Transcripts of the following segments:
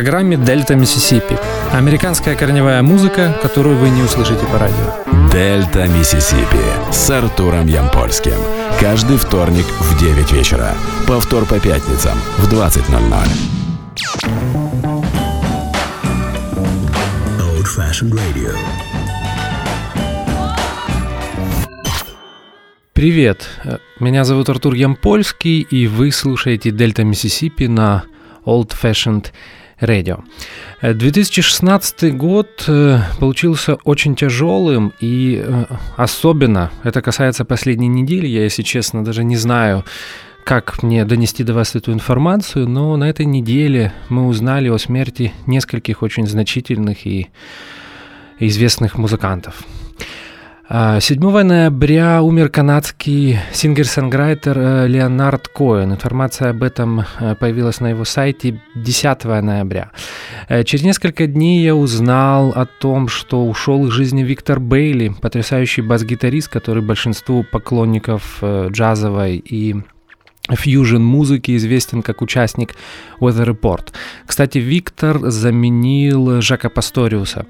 программе «Дельта Миссисипи». Американская корневая музыка, которую вы не услышите по радио. «Дельта Миссисипи» с Артуром Ямпольским. Каждый вторник в 9 вечера. Повтор по пятницам в 20.00. Old Fashioned Radio. Привет, меня зовут Артур Ямпольский, и вы слушаете «Дельта Миссисипи» на Old Fashioned Radio. 2016 год э, получился очень тяжелым, и э, особенно это касается последней недели. Я, если честно, даже не знаю, как мне донести до вас эту информацию, но на этой неделе мы узнали о смерти нескольких очень значительных и известных музыкантов. 7 а, ноября умер канадский singer-songwriter э, Леонард Коэн. Информация об этом э, появилась на его сайте 10 ноября. Э, через несколько дней я узнал о том, что ушел из жизни Виктор Бейли, потрясающий бас-гитарист, который большинству поклонников джазовой и фьюжн музыки известен как участник Weather Report. Кстати, Виктор заменил Жака Пасториуса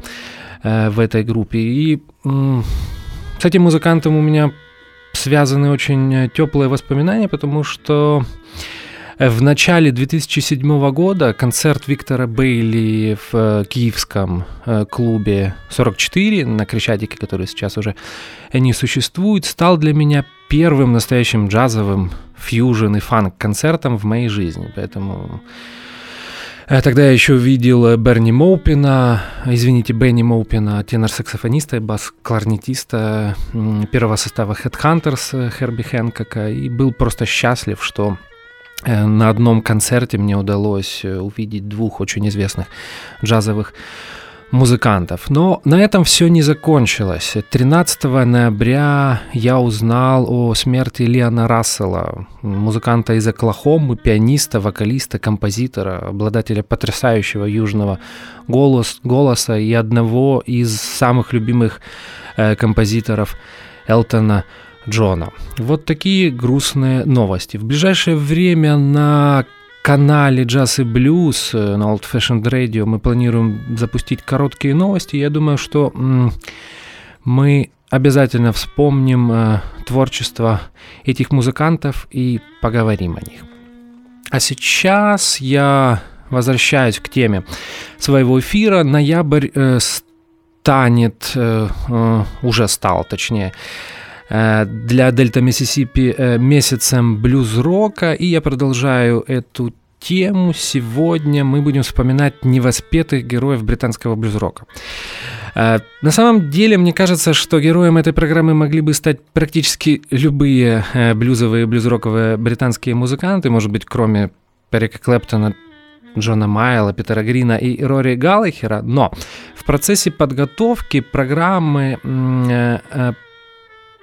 в этой группе. И с этим музыкантом у меня связаны очень э, теплые воспоминания, потому что э, в начале 2007 года концерт Виктора Бейли в э, киевском клубе 44 на Крещатике, который сейчас уже не существует, стал для меня первым настоящим джазовым фьюжн и фанк-концертом в моей жизни. Поэтому тогда я еще видел э, Берни Моупина, извините, Бенни Моупина, тенор-саксофониста и бас-кларнетиста первого состава Headhunters э, Херби Хэнкока, и был просто счастлив, что на одном концерте мне удалось увидеть двух очень известных джазовых музыкантов. Но на этом все не закончилось. 13 ноября я узнал о смерти Лиана Рассела, музыканта из Оклахомы, пианиста, вокалиста, композитора, обладателя потрясающего южного голос, голоса и одного из самых любимых э, композиторов Элтона Джона. Вот такие грустные новости. В ближайшее время на канале Джаз и Блюз э, на Old Fashioned Radio мы планируем запустить короткие новости. Я думаю, что мы обязательно вспомним э, творчество этих музыкантов и поговорим о них. А сейчас я возвращаюсь к теме своего эфира. Ноябрь э, станет, уже стал точнее, для Дельта Миссисипи э, месяцем блюз-рока, и я продолжаю эту тему. Сегодня мы будем вспоминать невоспетых героев британского блюз-рока. Э, на самом деле, мне кажется, что героем этой программы могли бы стать практически любые блюзовые, блюз-роковые британские музыканты, может быть, кроме Перика Клэптона, Джона Майла, Питера Грина и Рори Галлахера, но в процессе подготовки программы Э,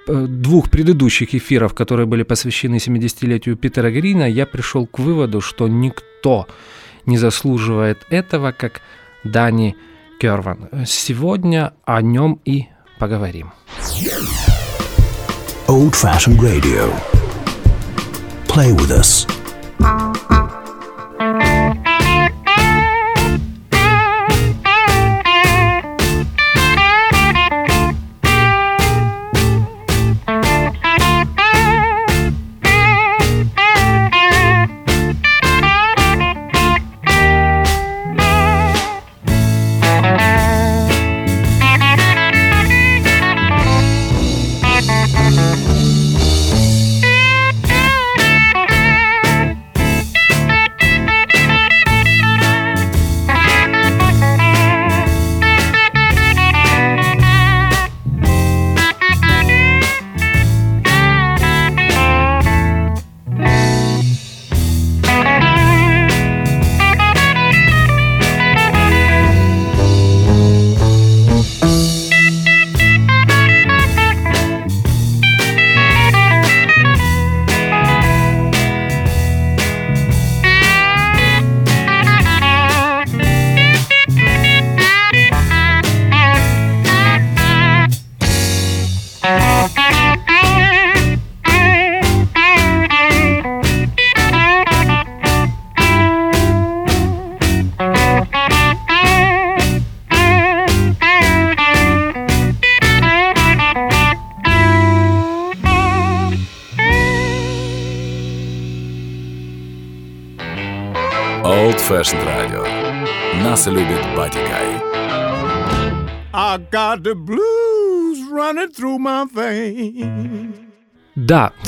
двух предыдущих эфиров, которые были посвящены 70-летию Питера Грина, я пришел к выводу, что никто не заслуживает этого, как Дани Керван. Сегодня о нем и поговорим. Old Fashioned Radio. Play with us.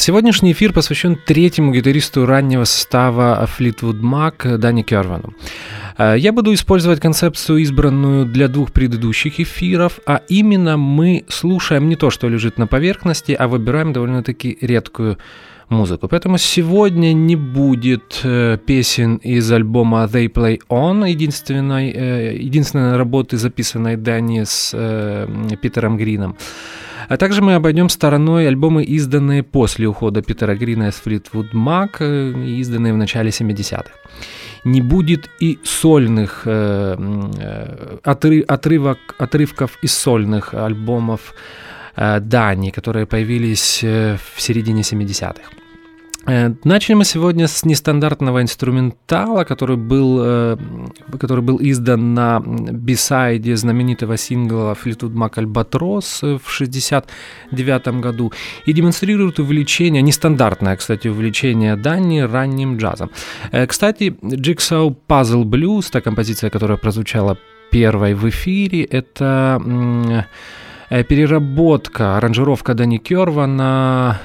Сегодняшний эфир посвящен третьему гитаристу раннего состава Fleetwood Mac Дани Кервану. Э, я буду использовать концепцию, избранную для двух предыдущих эфиров, а именно мы слушаем не то, что лежит на поверхности, а выбираем довольно-таки редкую музыку. Поэтому сегодня не будет э, песен из альбома They Play On, единственной, э, единственной работы, записанной Дани с э, Питером Грином. А также мы обойдем стороной альбомы, изданные после ухода Питера Грина из Fleetwood Mac, э, изданные в начале 70-х. Не будет и сольных э, э, отры, отрывок, отрывков из сольных альбомов э, Дани, которые появились э, в середине 70-х. Э, начали мы сегодня с нестандартного инструментала, который был, э, который был издан на бисайде знаменитого сингла Fleetwood Mac Albatross в 1969 году и демонстрирует увлечение, нестандартное, кстати, увлечение Дани ранним джазом. Э, кстати, Jigsaw Puzzle Blues, та композиция, которая прозвучала первой в эфире, это переработка, аранжировка Дани Керва на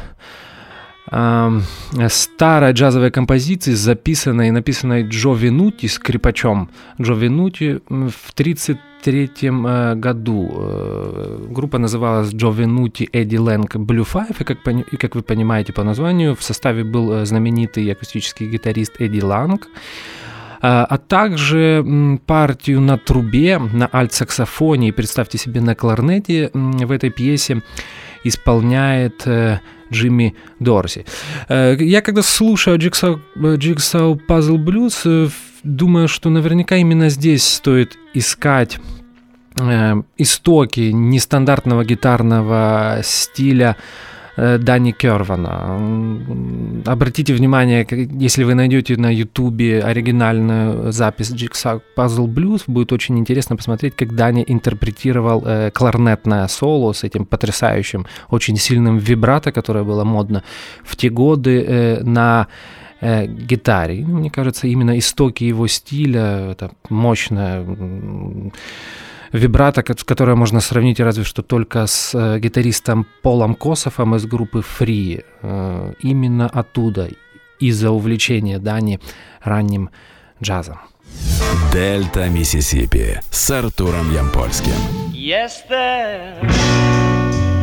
старой джазовой композиции, записанной и написанной Джо Винути скрипачом. Джо Винути в 1933 э, году. Э, группа называлась Джо Винути Эдди Лэнг Blue Five, и как, и как вы понимаете по названию, в составе был э, знаменитый акустический гитарист Эдди Ланг, а также партию на трубе, на альт-саксофоне представьте себе, на кларнете в этой пьесе исполняет Джимми Дорси. Э, я когда слушаю Jigsaw, Jigsaw Puzzle Blues, э, думаю, что наверняка именно здесь стоит искать э, истоки нестандартного гитарного стиля Э, Дани Кервана. Обратите внимание, если вы найдете на Ютубе оригинальную запись Jigsaw Puzzle Blues, будет очень интересно посмотреть, как Дани интерпретировал э, кларнетное соло с этим потрясающим, очень сильным вибрато, которое было модно в те годы э, на э, гитаре. Ну, мне кажется, именно истоки его стиля, это мощная вибрато, которое можно сравнить разве что только с э, гитаристом Полом Кософом из группы Free. Э, именно оттуда, из-за увлечения Дани ранним джазом. Дельта Миссисипи с Артуром Ямпольским. Yes,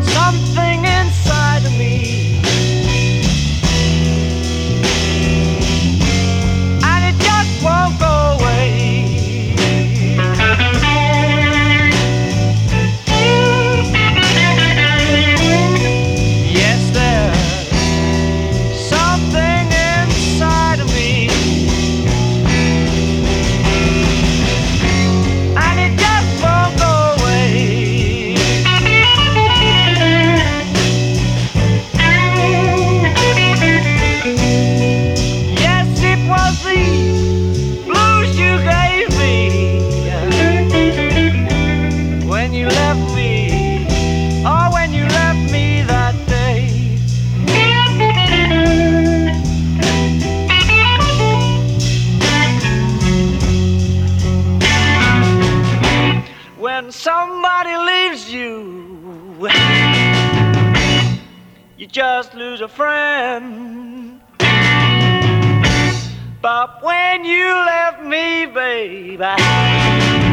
something just lose a friend. But when you left me, baby.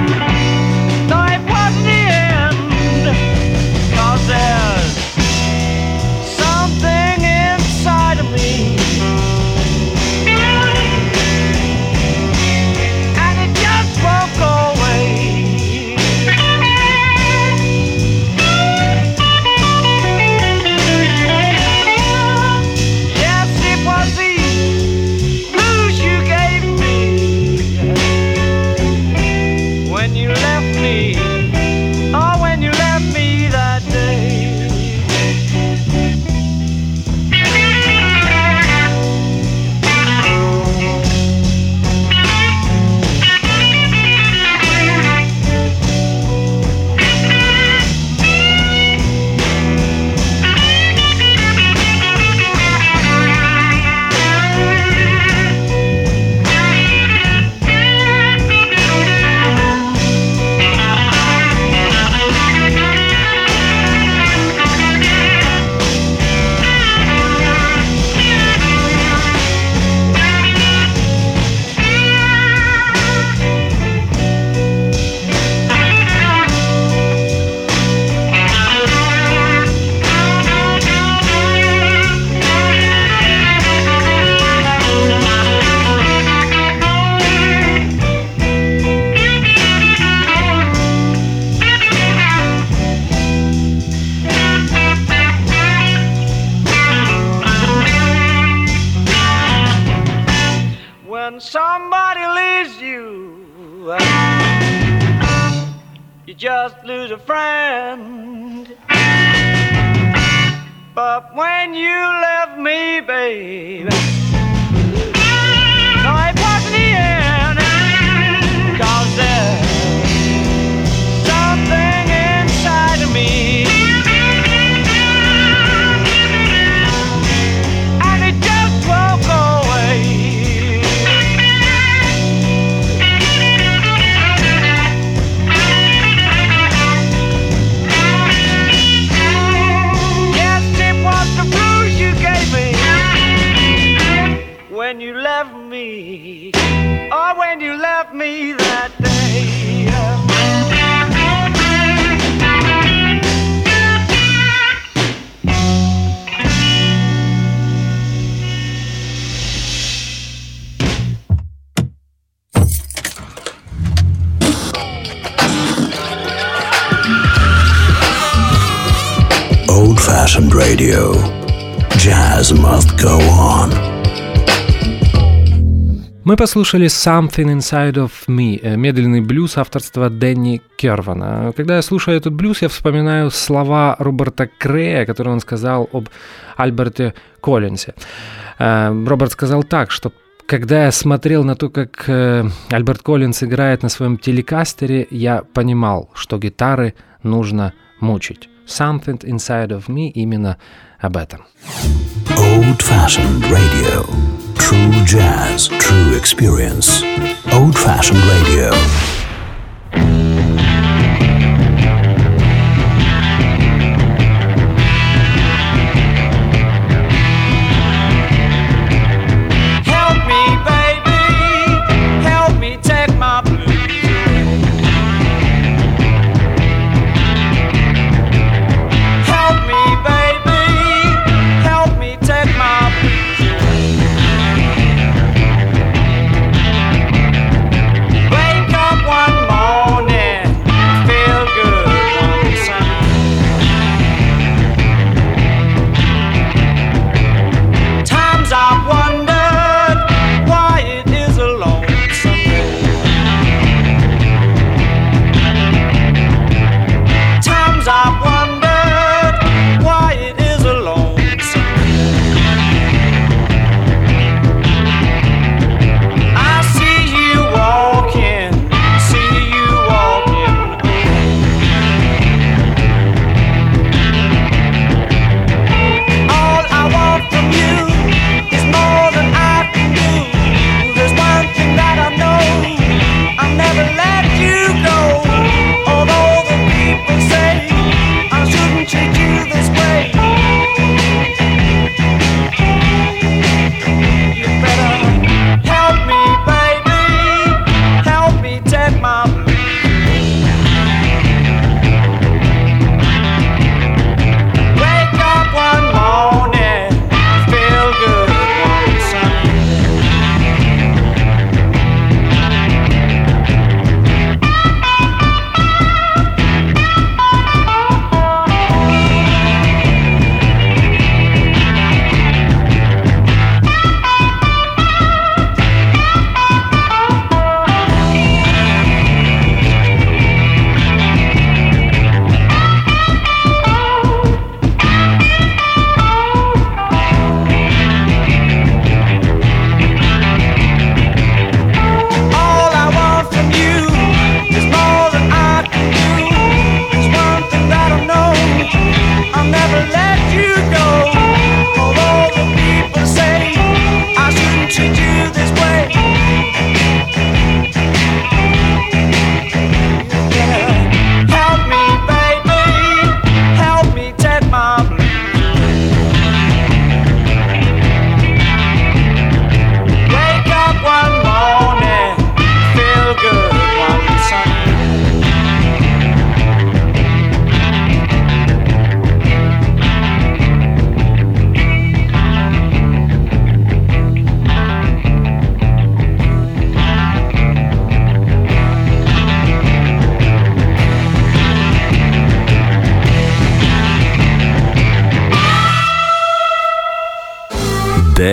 Мы послушали «Something Inside of Me» э, – медленный блюз авторства Дэнни Кервана. Когда я слушаю этот блюз, я вспоминаю слова Роберта Крея, которые он сказал об Альберте Коллинсе. Э, Роберт сказал так, что когда я смотрел на то, как э, Альберт Коллинс играет на своем телекастере, я понимал, что гитары нужно мучить. «Something Inside of Me» именно об этом. Old Fashioned Radio. True jazz, true experience. Old fashioned radio.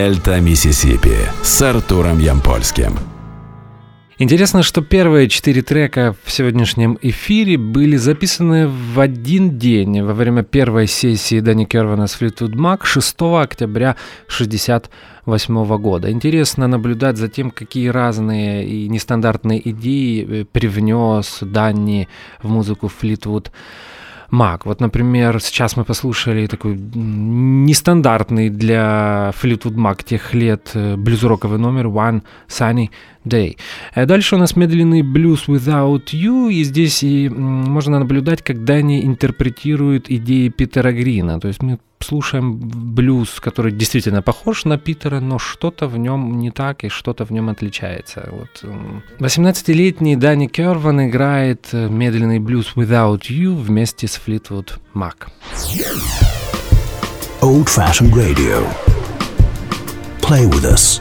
Дельта Миссисипи с Артуром Ямпольским. Интересно, что первые четыре трека в сегодняшнем эфире были записаны в один день во время первой сессии Дани Кервана с Флитвуд Мак 6 октября 1968 года. Интересно наблюдать за тем, какие разные и нестандартные идеи э, привнес Дани в музыку Флитвуд Мак. Mac. Вот, например, сейчас мы послушали такой нестандартный для Fleetwood Mac тех лет э, блюз-роковый номер One Sunny Day. А дальше у нас медленный блюз Without You, и здесь и можно наблюдать, как Дани интерпретирует идеи Питера Грина. То есть мы слушаем блюз, который действительно похож на Питера, но что-то в нем не так и что-то в нем отличается. Вот. 18-летний Дани Керван играет э, медленный блюз Without You вместе с Fleetwood Mac. Old Fashioned Radio. Play with us.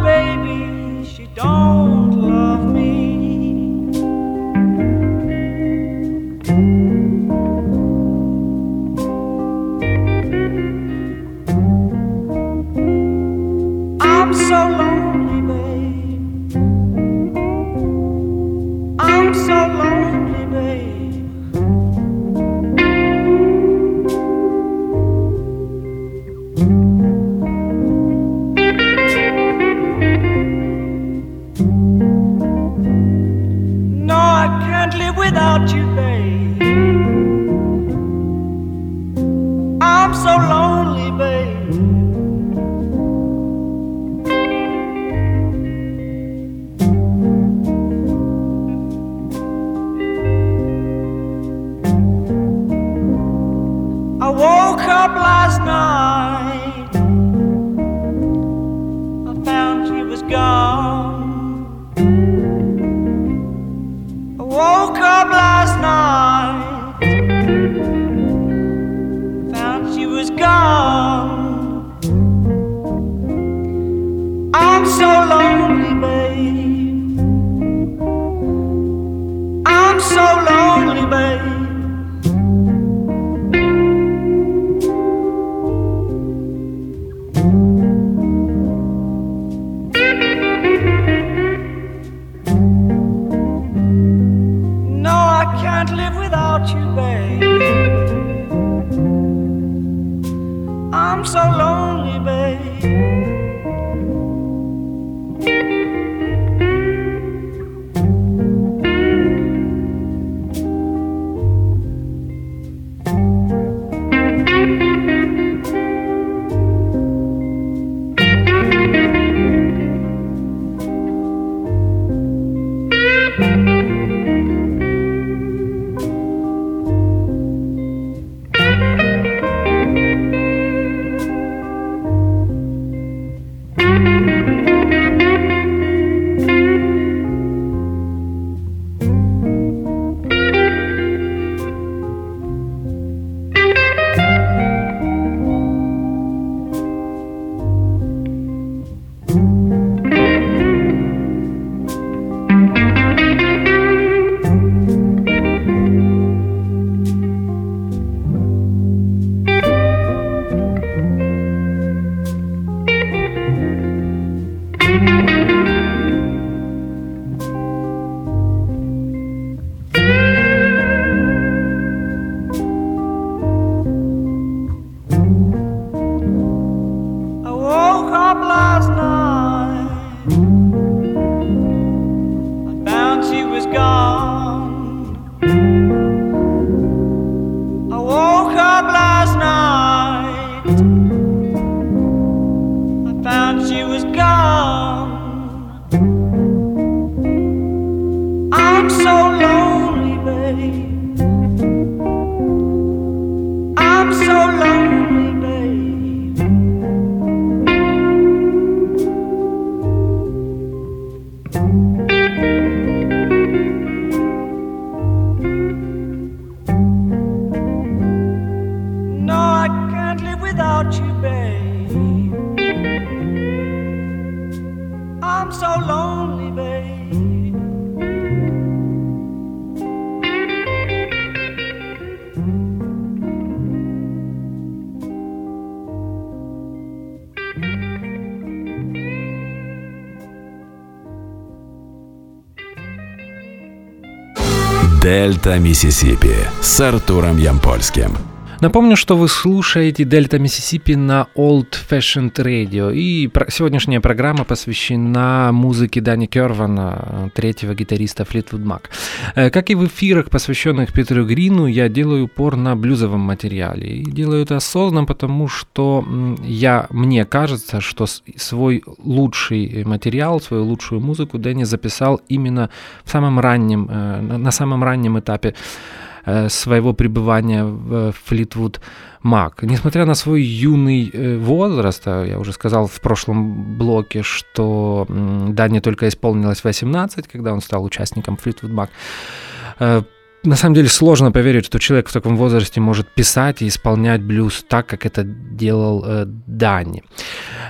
Дельта Миссисипи с Артуром Ямпольским. Напомню, что вы слушаете Дельта Миссисипи на Old Fashioned Radio. И сегодняшняя программа посвящена музыке Дани Кервана, третьего гитариста Fleetwood Mac. Э, Как и в эфирах, посвященных Питеру Грину, я делаю упор на блюзовом материале. И делаю это осознанно, потому что я, мне кажется, что свой лучший материал, свою лучшую музыку Дэнни записал именно в самом раннем, э, на самом раннем этапе э, своего пребывания в Флитвуд Мак. Несмотря на свой юный э, возраст, а я уже сказал в прошлом блоке, что Дане только исполнилось 18, когда он стал участником Флитвуд Мак, э, на самом деле сложно поверить, что человек в таком возрасте может писать и исполнять блюз так, как это делал э, Дани.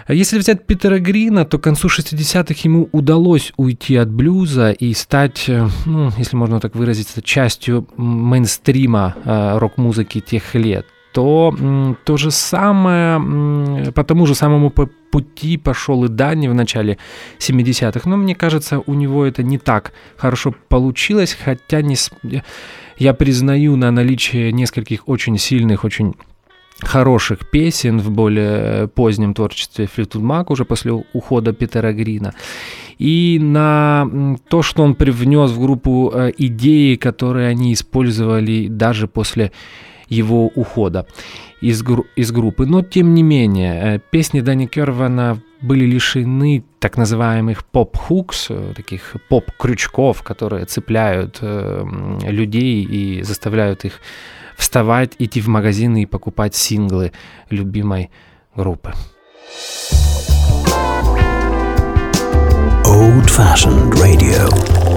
Если взять Питера Грина, то к концу 60-х ему удалось уйти от блюза и стать, э, ну, если можно так выразиться, частью мейнстрима э, рок-музыки тех лет то то же самое, по тому же самому пути пошел и Дани в начале 70-х. Но мне кажется, у него это не так хорошо получилось, хотя не я- признаю на наличие нескольких очень сильных, очень хороших песен в более позднем творчестве Флитвуд Мак уже после ухода Питера Грина. И на то, что он привнес в группу э, идеи, которые они использовали даже после его ухода из, гру- из группы. Но тем не менее, э, песни Дани Кервана были лишены так называемых поп-хукс, э, таких поп-крючков, которые цепляют э, людей и заставляют их вставать, идти в магазины и покупать синглы любимой группы. Old fashioned radio.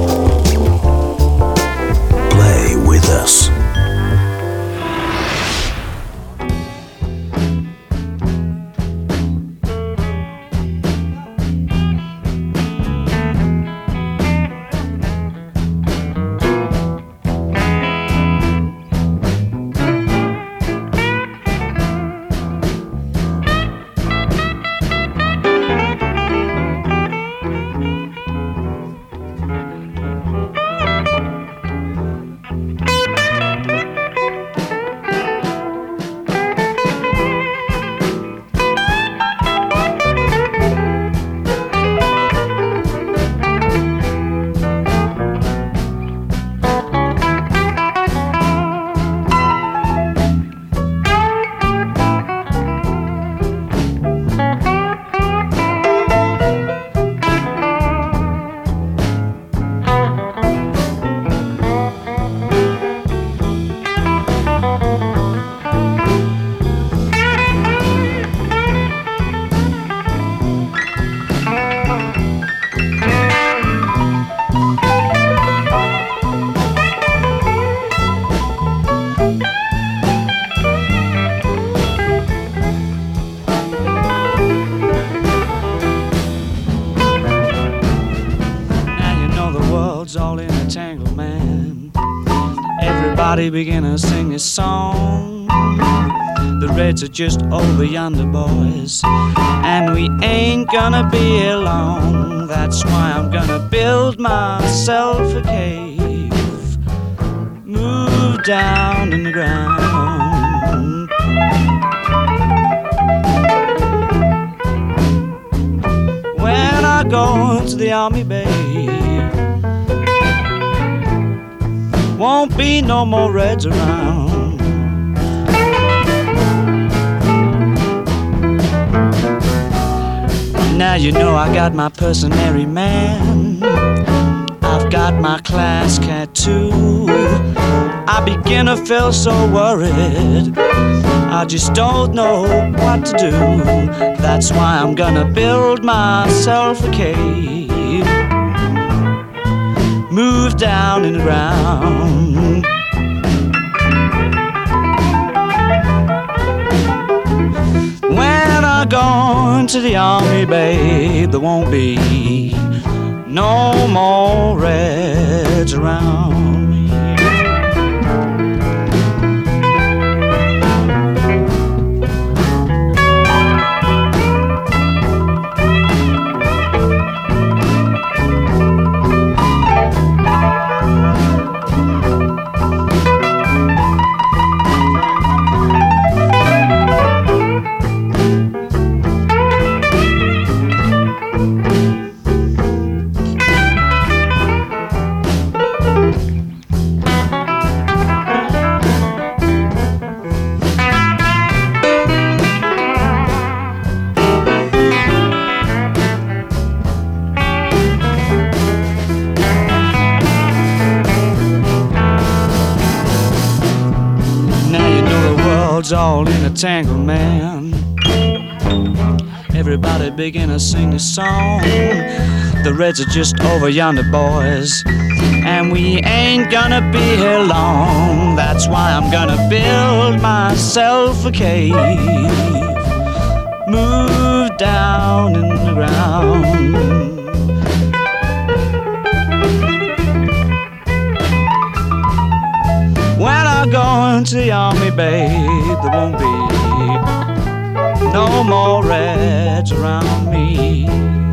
Reds are just over yonder, boys. And we ain't gonna be long. That's why I'm gonna build myself a cave. Move down in the ground. When I go to the army, babe, won't be no more reds around. Now you know I got my personary man. I've got my class cat too. I begin to feel so worried. I just don't know what to do. That's why I'm gonna build myself a cave. Move down in the ground. When I go the army, babe, there won't be No more reds around world's all in a tangle, man. Everybody begin to sing a song. The Reds are just over yonder, boys. And we ain't gonna be here long. That's why I'm gonna build myself a cave. Move down in the ground. country on me, babe. There won't be no more rats around me.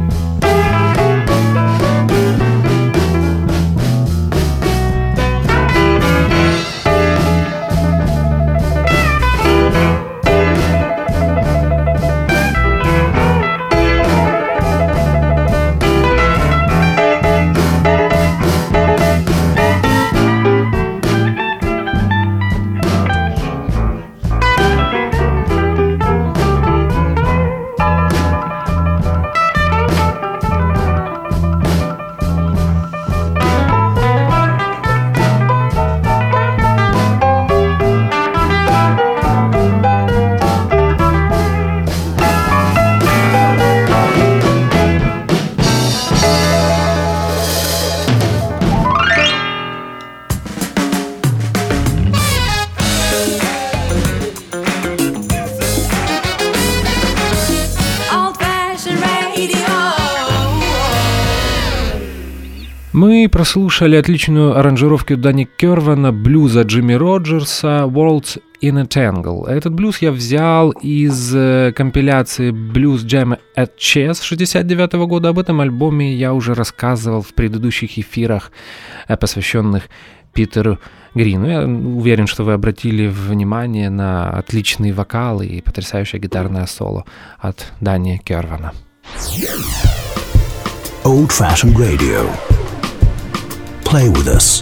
Прослушали отличную аранжировку Дани Кервана блюза Джимми Роджерса «Worlds in a Tangle». Этот блюз я взял из э, компиляции Blues Jam at Chess 69 года. Об этом альбоме я уже рассказывал в предыдущих эфирах, э, посвященных Питеру Грину. Я уверен, что вы обратили внимание на отличный вокал и потрясающее гитарное соло от Дани Кервана. Old fashioned radio. Play with us.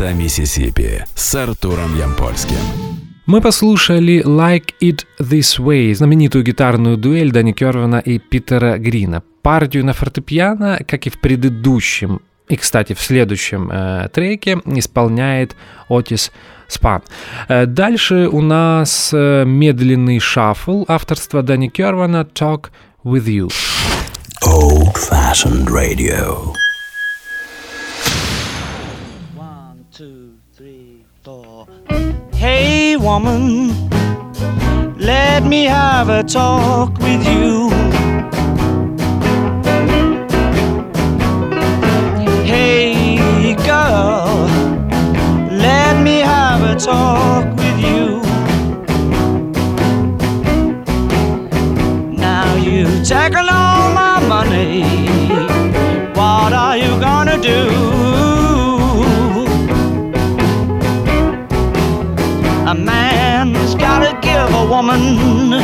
Дельта Миссисипи с Артуром Ямпольским. Мы послушали «Like It This Way», знаменитую гитарную дуэль Дани Кервана и Питера Грина. Партию на фортепиано, как и в предыдущем, и, кстати, в следующем э, треке исполняет Отис Спан. Э, дальше у нас э, медленный шаффл авторства Дани Кервана «Talk With You». Old fashioned radio. Woman, let me have a talk with you. Hey, girl, let me have a talk with you. Now you've taken all my money. Woman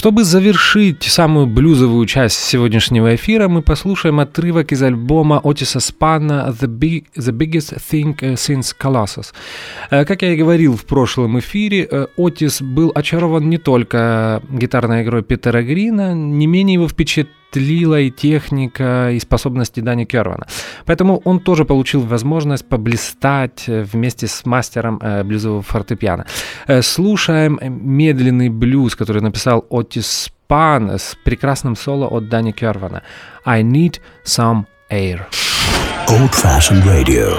Чтобы завершить самую блюзовую часть сегодняшнего эфира, мы послушаем отрывок из альбома Отиса Спана «The, Big, The Biggest Thing Since Colossus». Э, Как я и говорил в прошлом эфире, э, Отис был очарован не только гитарной игрой Питера Грина, не менее его впечатлила и техника, и способности Дани Кервана. Поэтому он тоже получил возможность поблистать э, вместе с мастером э, блюзового фортепиано. Э, Слушаем медленный блюз, который написал Отис Спан с прекрасным соло от Дани Кервана. I need some air. Old fashioned radio.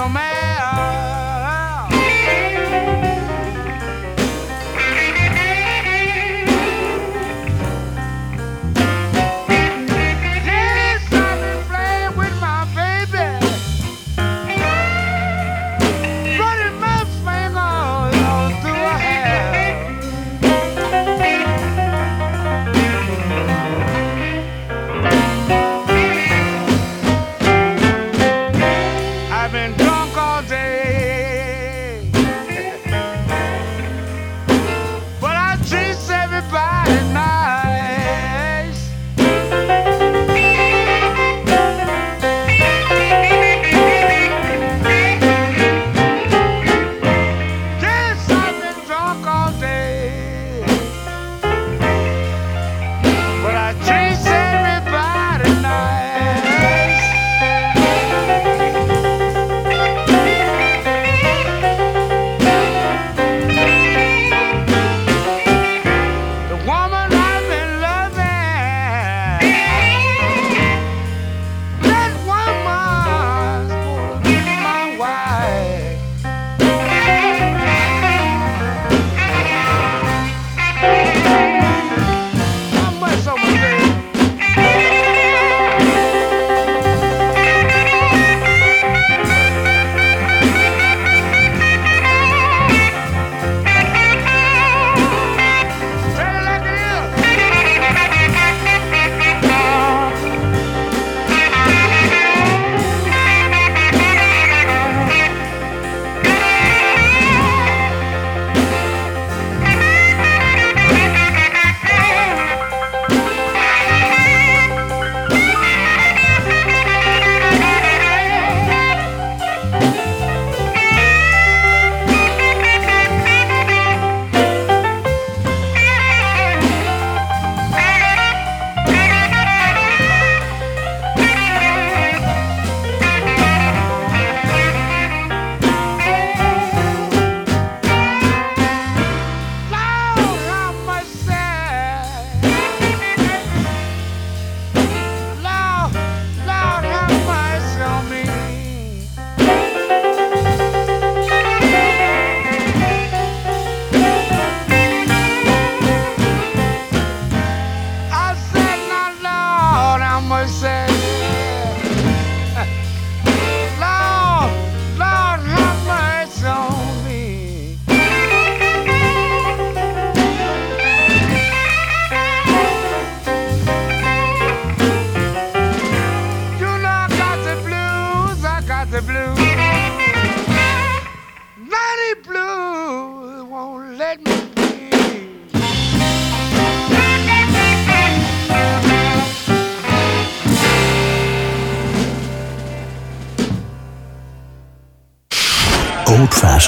so mad.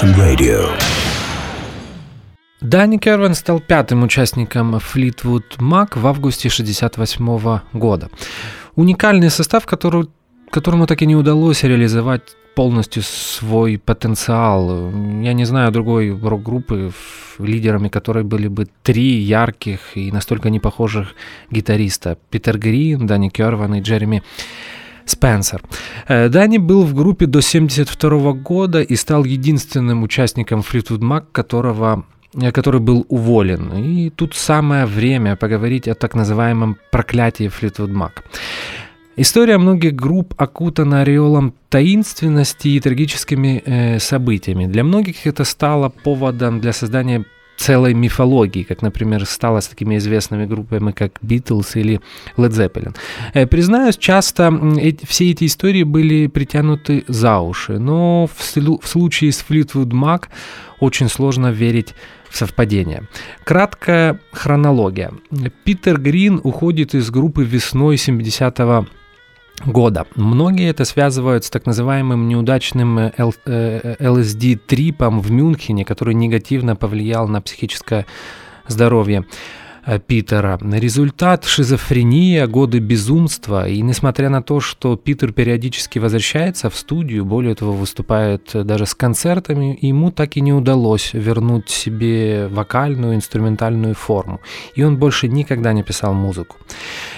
Fashioned radio. Дани Кервин стал пятым участником Fleetwood Mac в августе 1968 года. Уникальный состав, который, которому так и не удалось реализовать полностью свой потенциал. Я не знаю другой рок-группы, лидерами которой были бы три ярких и настолько непохожих гитариста. Питер Грин, Дани Керван и Джереми Спенсер. Э, Дани был в группе до 1972 года и стал единственным участником Fleetwood Mac, которого э, который был уволен. И тут самое время поговорить о так называемом проклятии Fleetwood Mac. История многих групп окутана ореолом таинственности и трагическими э, событиями. Для многих это стало поводом для создания целой мифологии, как, например, стало с такими известными группами, как Beatles или Led Zeppelin. Э, Признаюсь, часто эти- все эти истории были притянуты за уши, но в, в случае с Fleetwood Mac очень сложно верить в совпадение. Краткая хронология. Питер Грин уходит из группы весной 70-го года. Многие это связывают с так называемым неудачным э, Л- э, LSD-трипом в Мюнхене, который негативно повлиял на психическое здоровье э, Питера. Результат – шизофрения, годы безумства. И несмотря на то, что Питер периодически возвращается в студию, более того, выступает даже с концертами, ему так и не удалось вернуть себе вокальную, инструментальную форму. И он больше никогда не писал музыку.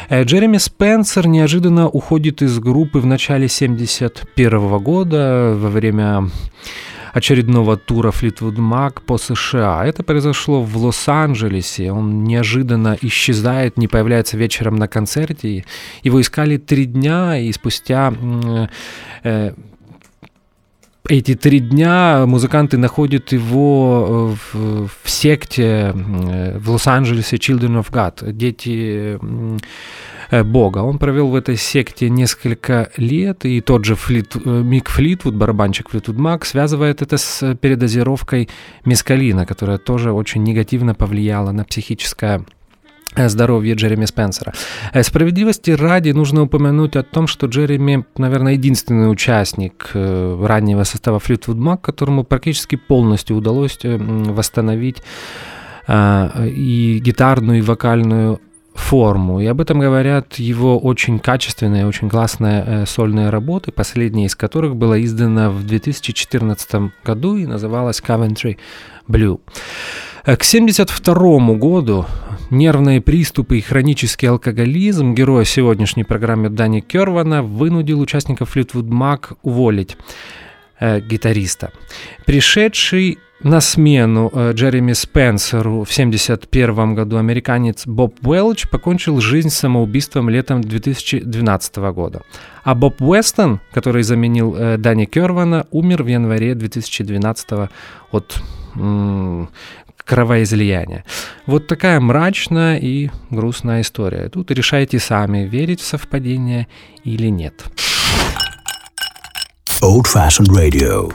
Э, Джереми Спенсер неожиданно уходит из группы в начале 1971 года во время очередного тура Fleetwood Mac по США. Это произошло в Лос-Анджелесе. Он неожиданно исчезает, не появляется вечером на концерте. Его искали три дня, и спустя э, эти три дня музыканты находят его э, в, в секте э, в Лос-Анджелесе Children of God, дети Э, Бога. Он провел в этой секте несколько лет, и тот же Флит, э, Мик Флитвуд, барабанщик Флитвуд Мак, связывает это с передозировкой мескалина, которая тоже очень негативно повлияла на психическое э, здоровье Джереми Спенсера. Справедливости ради нужно упомянуть о том, что Джереми, наверное, единственный участник раннего состава Fleetwood Mac, которому практически полностью удалось восстановить и гитарную, и вокальную форму. И об этом говорят его очень качественные, очень классные э, сольные работы, последняя из которых была издана в 2014 году и называлась Coventry Blue. Э, к 1972 году нервные приступы и хронический алкоголизм героя сегодняшней программы Дани Кервана вынудил участников Fleetwood Mac уволить э, гитариста. Пришедший на смену э, Джереми Спенсеру в 1971 году американец Боб Уэлч покончил жизнь самоубийством летом 2012 года. А Боб Уэстон, который заменил э, Дани Кервана, умер в январе 2012 от м- кровоизлияния. Вот такая мрачная и грустная история. Тут решайте сами, верить в совпадение или нет. Old Fashioned Radio.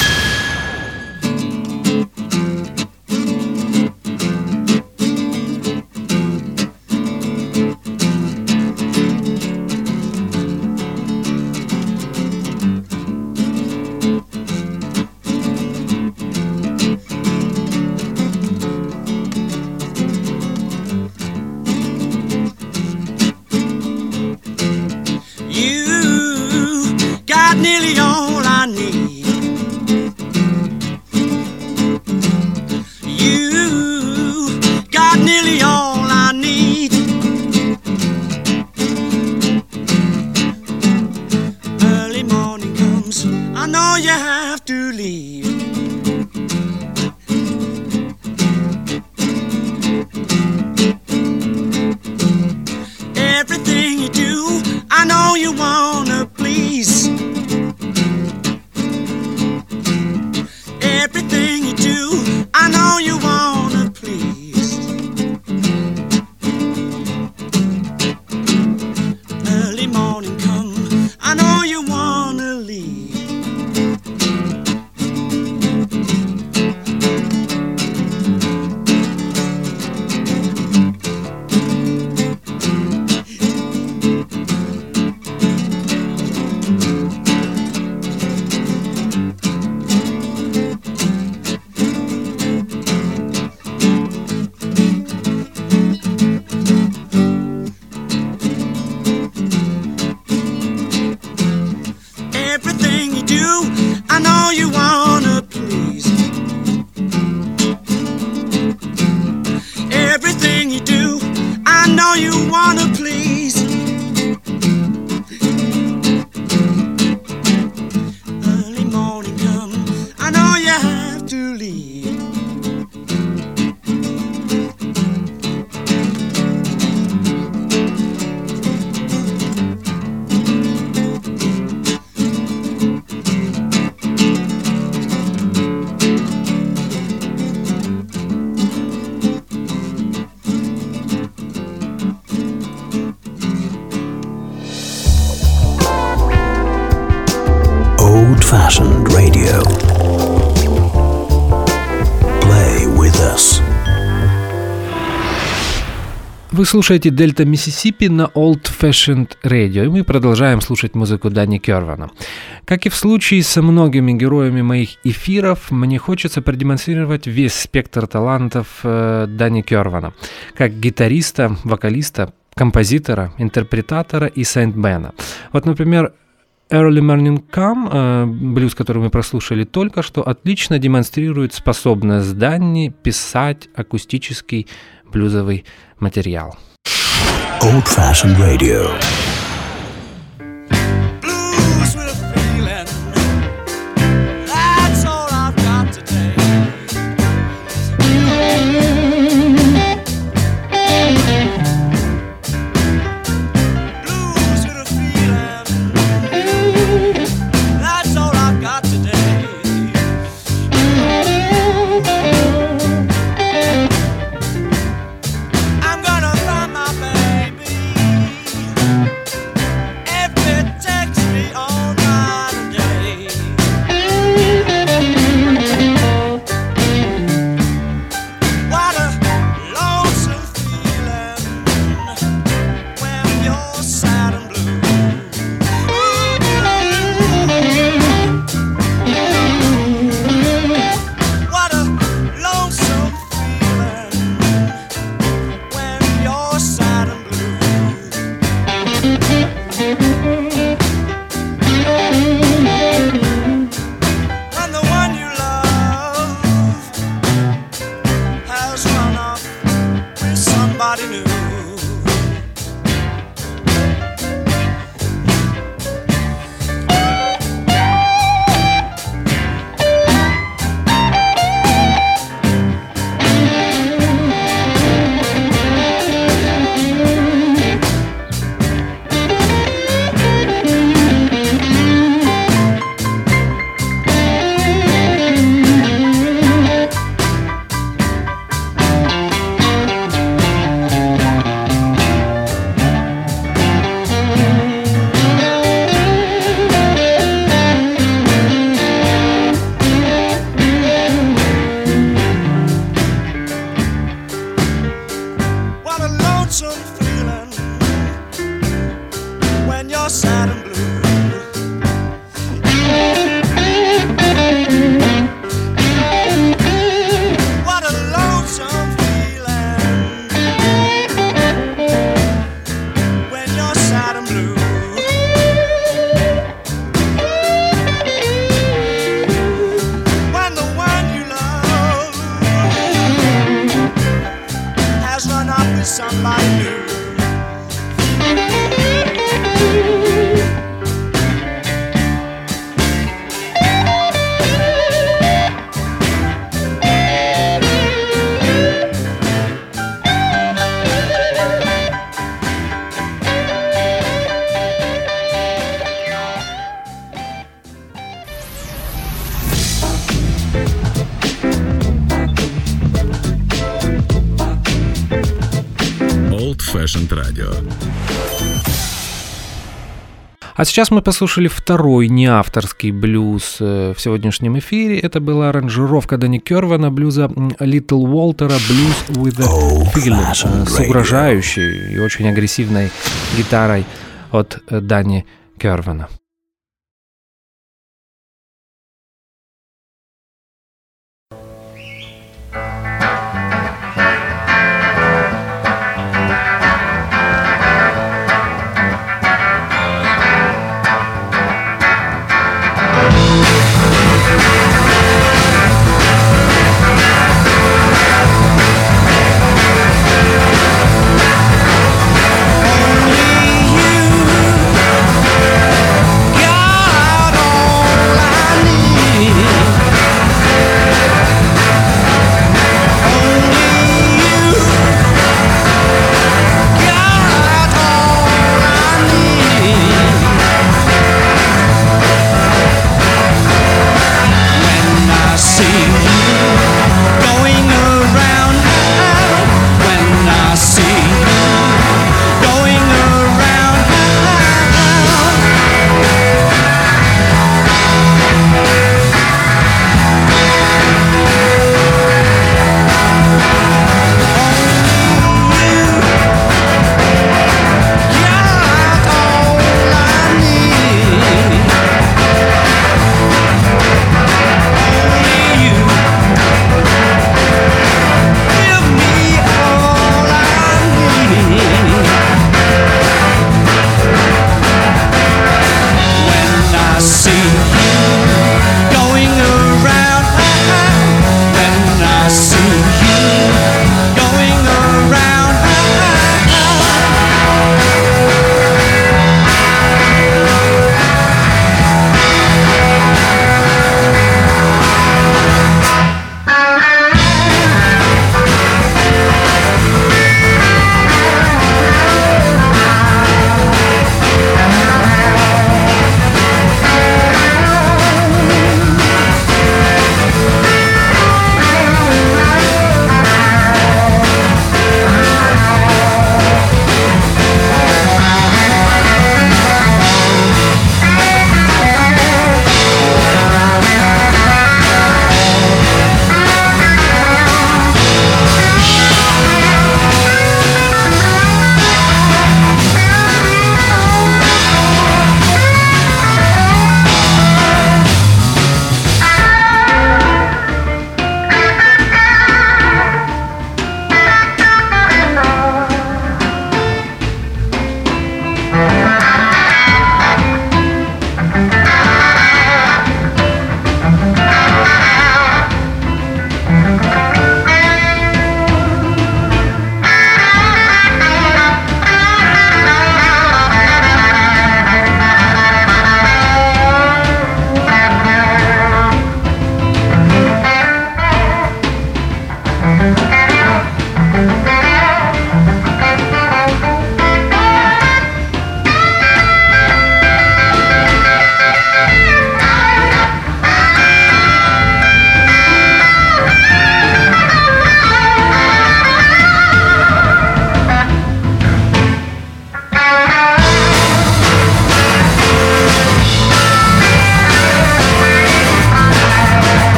Вы слушаете Дельта Миссисипи на Old Fashioned Radio, и мы продолжаем слушать музыку Дани Кервана. Как и в случае со многими героями моих эфиров, мне хочется продемонстрировать весь спектр талантов э, Дани Кервана, как гитариста, вокалиста, композитора, интерпретатора и сент-бена. Вот, например, Early Morning Come, э, блюз, который мы прослушали только что, отлично демонстрирует способность Данни писать акустический блюзовый материал. Old fashioned radio. А сейчас мы послушали второй неавторский блюз э, в сегодняшнем эфире. Это была аранжировка Дани Кервана блюза Little Walter Blues with a Old Feeling э, с угрожающей и очень агрессивной гитарой от э, Дани Кервана.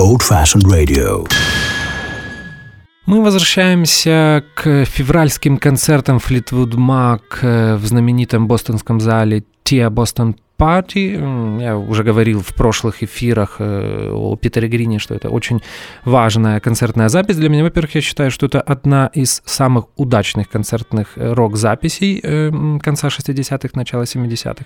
Old Fashioned Radio. Мы возвращаемся к февральским концертам Fleetwood Mac э, в знаменитом бостонском зале Tia Boston Party. Я уже говорил в прошлых эфирах э, о Питере Грине, что это очень важная концертная запись для меня. Во-первых, я считаю, что это одна из самых удачных концертных э, рок-записей э, конца 60-х, начала 70-х.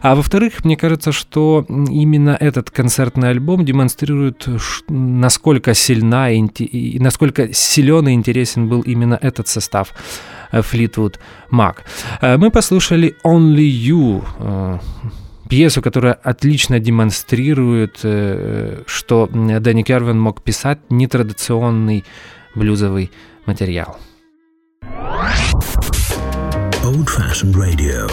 А во-вторых, мне кажется, что именно этот концертный альбом демонстрирует, насколько сильна и насколько силен и интересен был именно этот состав э, Fleetwood Mac. Э, Мы послушали Only You, э, пьесу, которая отлично демонстрирует, э, что Дэнни Кервин мог писать нетрадиционный блюзовый материал. Old Fashioned Radio.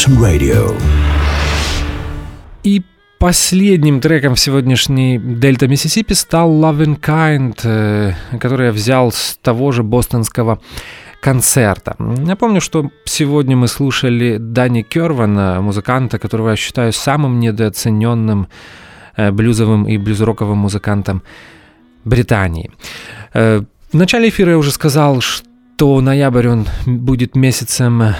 Fashioned Radio. И последним треком в сегодняшней Дельта Миссисипи стал Loving Kind, э, который я взял с того же бостонского концерта. Напомню, что сегодня мы слушали Дани Кервана, музыканта, которого я считаю самым недооцененным э, блюзовым и блюзроковым музыкантом Британии. Э, В начале эфира я уже сказал, что ноябрь он будет месяцем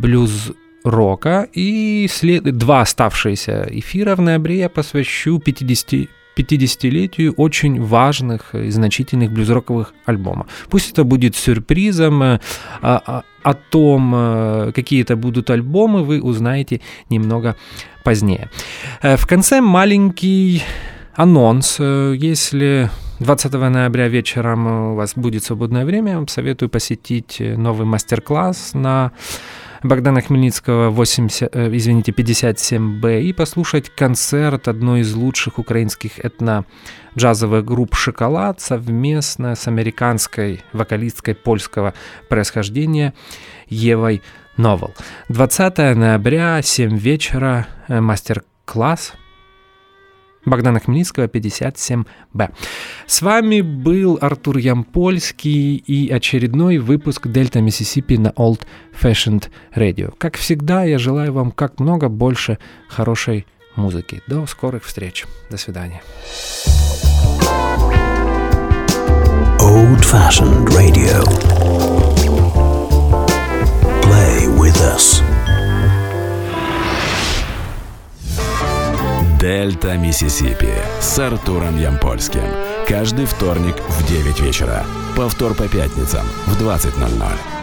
блюз рока, и след... два оставшиеся эфира в ноябре я посвящу 50 50-летию очень важных и значительных блюзроковых альбомов. Пусть это будет сюрпризом, э, а- а- о том, э, какие это будут альбомы, вы узнаете немного позднее. Э, В конце маленький анонс. Если 20 ноября вечером у вас будет свободное время, советую посетить новый мастер-класс на Богдана Хмельницкого 80, э, извините, 57Б и послушать концерт одной из лучших украинских этно-джазовых групп «Шоколад» совместно с американской вокалисткой польского происхождения Евой Novel. 20 ноября, 7 вечера, э, мастер-класс Богдана Хмельницкого, 57Б. С вами был Артур Ямпольский и очередной выпуск Дельта Миссисипи на Old Fashioned Radio. Как всегда, я желаю вам как много больше хорошей музыки. До скорых встреч. До свидания. Old fashioned radio. Play with us. Дельта Миссисипи с Артуром Ямпольским. Каждый вторник в 9 вечера. Повтор по пятницам в 20.00.